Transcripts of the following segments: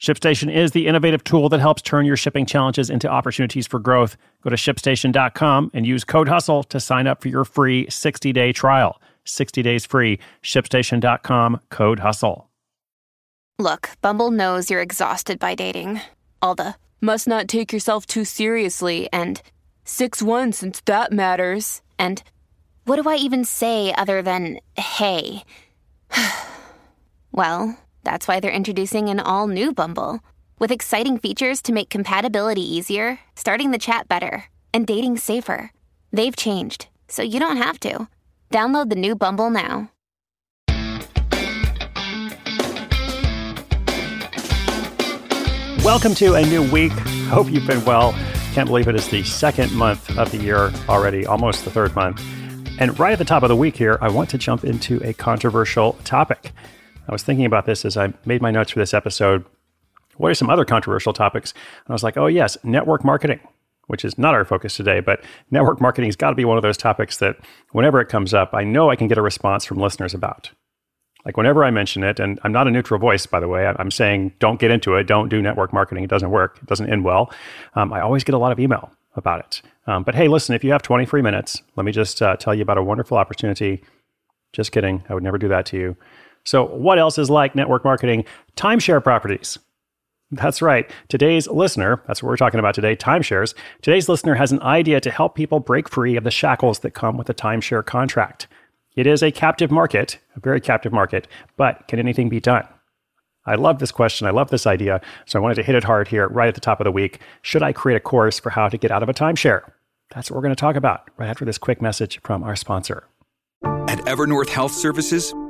ShipStation is the innovative tool that helps turn your shipping challenges into opportunities for growth. Go to shipstation.com and use code HUSTLE to sign up for your free 60 day trial. 60 days free. ShipStation.com, code HUSTLE. Look, Bumble knows you're exhausted by dating. All the must not take yourself too seriously and 6 1 since that matters. And what do I even say other than hey? well, that's why they're introducing an all new Bumble with exciting features to make compatibility easier, starting the chat better, and dating safer. They've changed, so you don't have to. Download the new Bumble now. Welcome to a new week. Hope you've been well. Can't believe it is the second month of the year already, almost the third month. And right at the top of the week here, I want to jump into a controversial topic. I was thinking about this as I made my notes for this episode. What are some other controversial topics? And I was like, oh, yes, network marketing, which is not our focus today, but network marketing has got to be one of those topics that whenever it comes up, I know I can get a response from listeners about. Like whenever I mention it, and I'm not a neutral voice, by the way, I'm saying don't get into it, don't do network marketing. It doesn't work, it doesn't end well. Um, I always get a lot of email about it. Um, but hey, listen, if you have 20 free minutes, let me just uh, tell you about a wonderful opportunity. Just kidding, I would never do that to you. So, what else is like network marketing? Timeshare properties. That's right. Today's listener, that's what we're talking about today, timeshares. Today's listener has an idea to help people break free of the shackles that come with a timeshare contract. It is a captive market, a very captive market, but can anything be done? I love this question. I love this idea. So I wanted to hit it hard here right at the top of the week. Should I create a course for how to get out of a timeshare? That's what we're going to talk about right after this quick message from our sponsor. At Evernorth Health Services,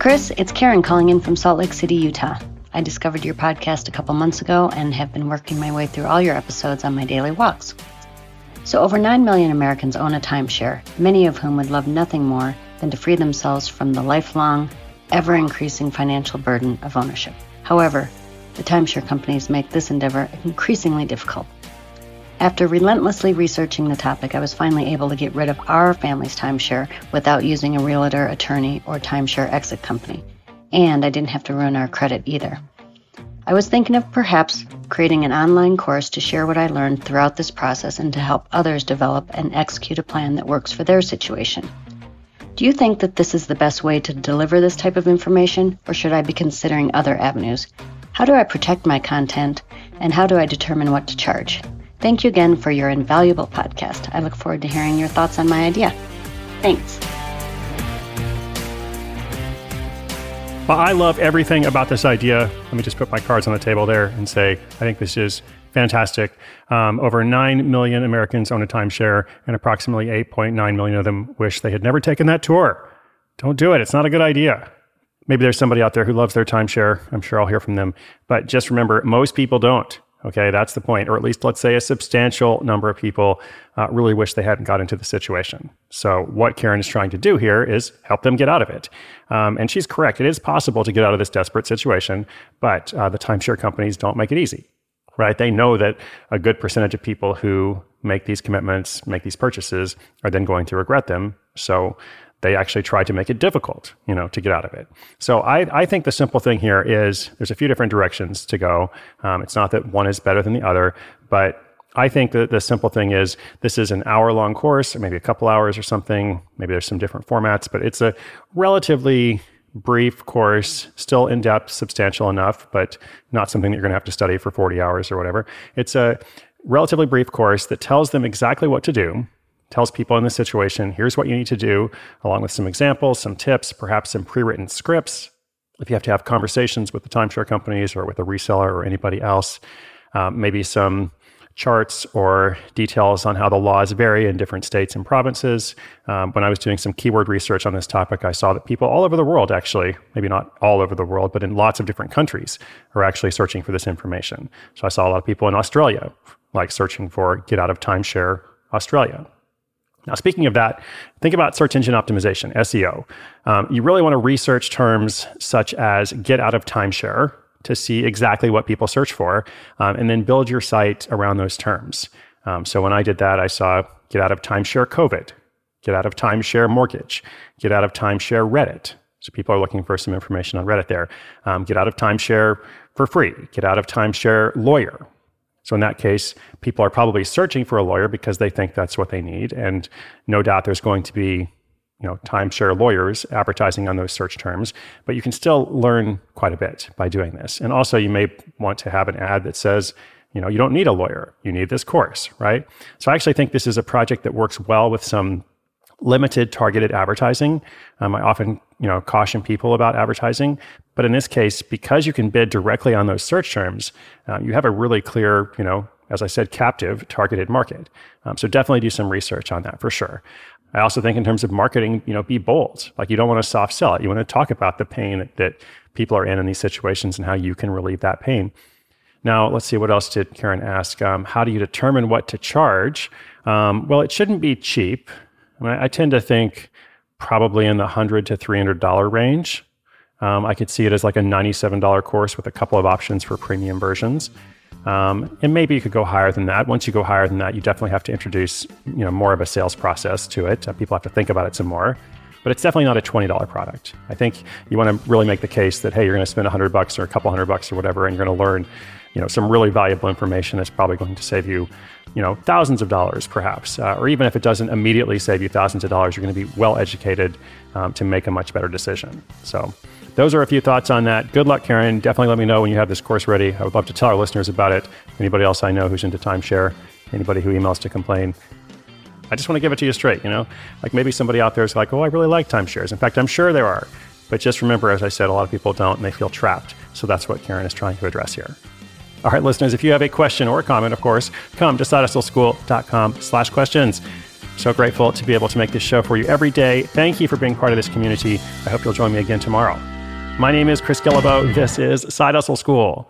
Chris, it's Karen calling in from Salt Lake City, Utah. I discovered your podcast a couple months ago and have been working my way through all your episodes on my daily walks. So, over 9 million Americans own a timeshare, many of whom would love nothing more than to free themselves from the lifelong, ever increasing financial burden of ownership. However, the timeshare companies make this endeavor increasingly difficult. After relentlessly researching the topic, I was finally able to get rid of our family's timeshare without using a realtor, attorney, or timeshare exit company. And I didn't have to ruin our credit either. I was thinking of perhaps creating an online course to share what I learned throughout this process and to help others develop and execute a plan that works for their situation. Do you think that this is the best way to deliver this type of information, or should I be considering other avenues? How do I protect my content, and how do I determine what to charge? Thank you again for your invaluable podcast. I look forward to hearing your thoughts on my idea. Thanks. Well, I love everything about this idea. Let me just put my cards on the table there and say, I think this is fantastic. Um, over 9 million Americans own a timeshare, and approximately 8.9 million of them wish they had never taken that tour. Don't do it. It's not a good idea. Maybe there's somebody out there who loves their timeshare. I'm sure I'll hear from them. But just remember, most people don't. Okay, that's the point. Or at least let's say a substantial number of people uh, really wish they hadn't got into the situation. So, what Karen is trying to do here is help them get out of it. Um, and she's correct. It is possible to get out of this desperate situation, but uh, the timeshare companies don't make it easy, right? They know that a good percentage of people who make these commitments, make these purchases, are then going to regret them. So, they actually try to make it difficult, you know, to get out of it. So I, I think the simple thing here is there's a few different directions to go. Um, it's not that one is better than the other, but I think that the simple thing is this is an hour long course, maybe a couple hours or something. Maybe there's some different formats, but it's a relatively brief course, still in depth, substantial enough, but not something that you're going to have to study for 40 hours or whatever. It's a relatively brief course that tells them exactly what to do, tells people in the situation, here's what you need to do, along with some examples, some tips, perhaps some pre written scripts. If you have to have conversations with the timeshare companies or with a reseller or anybody else, um, maybe some charts or details on how the laws vary in different states and provinces. Um, when I was doing some keyword research on this topic, I saw that people all over the world, actually, maybe not all over the world, but in lots of different countries, are actually searching for this information. So I saw a lot of people in Australia, like searching for get out of timeshare Australia. Now, speaking of that, think about search engine optimization, SEO. Um, you really want to research terms such as get out of timeshare to see exactly what people search for, um, and then build your site around those terms. Um, so when I did that, I saw get out of timeshare COVID, get out of timeshare mortgage, get out of timeshare Reddit. So people are looking for some information on Reddit there. Um, get out of timeshare for free, get out of timeshare lawyer. So in that case, people are probably searching for a lawyer because they think that's what they need. And no doubt there's going to be you know, timeshare lawyers advertising on those search terms, but you can still learn quite a bit by doing this. And also, you may want to have an ad that says, you know, you don't need a lawyer, you need this course, right? So I actually think this is a project that works well with some limited targeted advertising. Um, I often, you know, caution people about advertising, but in this case, because you can bid directly on those search terms, uh, you have a really clear, you know, as I said, captive targeted market. Um, so definitely do some research on that for sure. I also think in terms of marketing, you know, be bold. Like you don't want to soft sell it. You want to talk about the pain that people are in in these situations and how you can relieve that pain. Now, let's see what else did Karen ask. Um, how do you determine what to charge? Um, well, it shouldn't be cheap. I, tend to think probably in the hundred to three hundred dollar range. Um, I could see it as like a ninety-seven dollar course with a couple of options for premium versions. Um, and maybe you could go higher than that. Once you go higher than that, you definitely have to introduce you know more of a sales process to it. Uh, people have to think about it some more. But it's definitely not a twenty dollar product. I think you want to really make the case that hey, you're going to spend a hundred bucks or a couple hundred bucks or whatever, and you're going to learn you know some really valuable information that's probably going to save you you know thousands of dollars perhaps uh, or even if it doesn't immediately save you thousands of dollars you're going to be well educated um, to make a much better decision so those are a few thoughts on that. Good luck, Karen. Definitely let me know when you have this course ready. I would love to tell our listeners about it. Anybody else I know who's into timeshare, anybody who emails to complain. I just want to give it to you straight, you know? Like maybe somebody out there is like, oh, I really like timeshares. In fact, I'm sure there are. But just remember, as I said, a lot of people don't and they feel trapped. So that's what Karen is trying to address here. All right, listeners, if you have a question or a comment, of course, come to sidehustleschool.com slash questions. So grateful to be able to make this show for you every day. Thank you for being part of this community. I hope you'll join me again tomorrow. My name is Chris Guillebeau. This is Side Hustle School.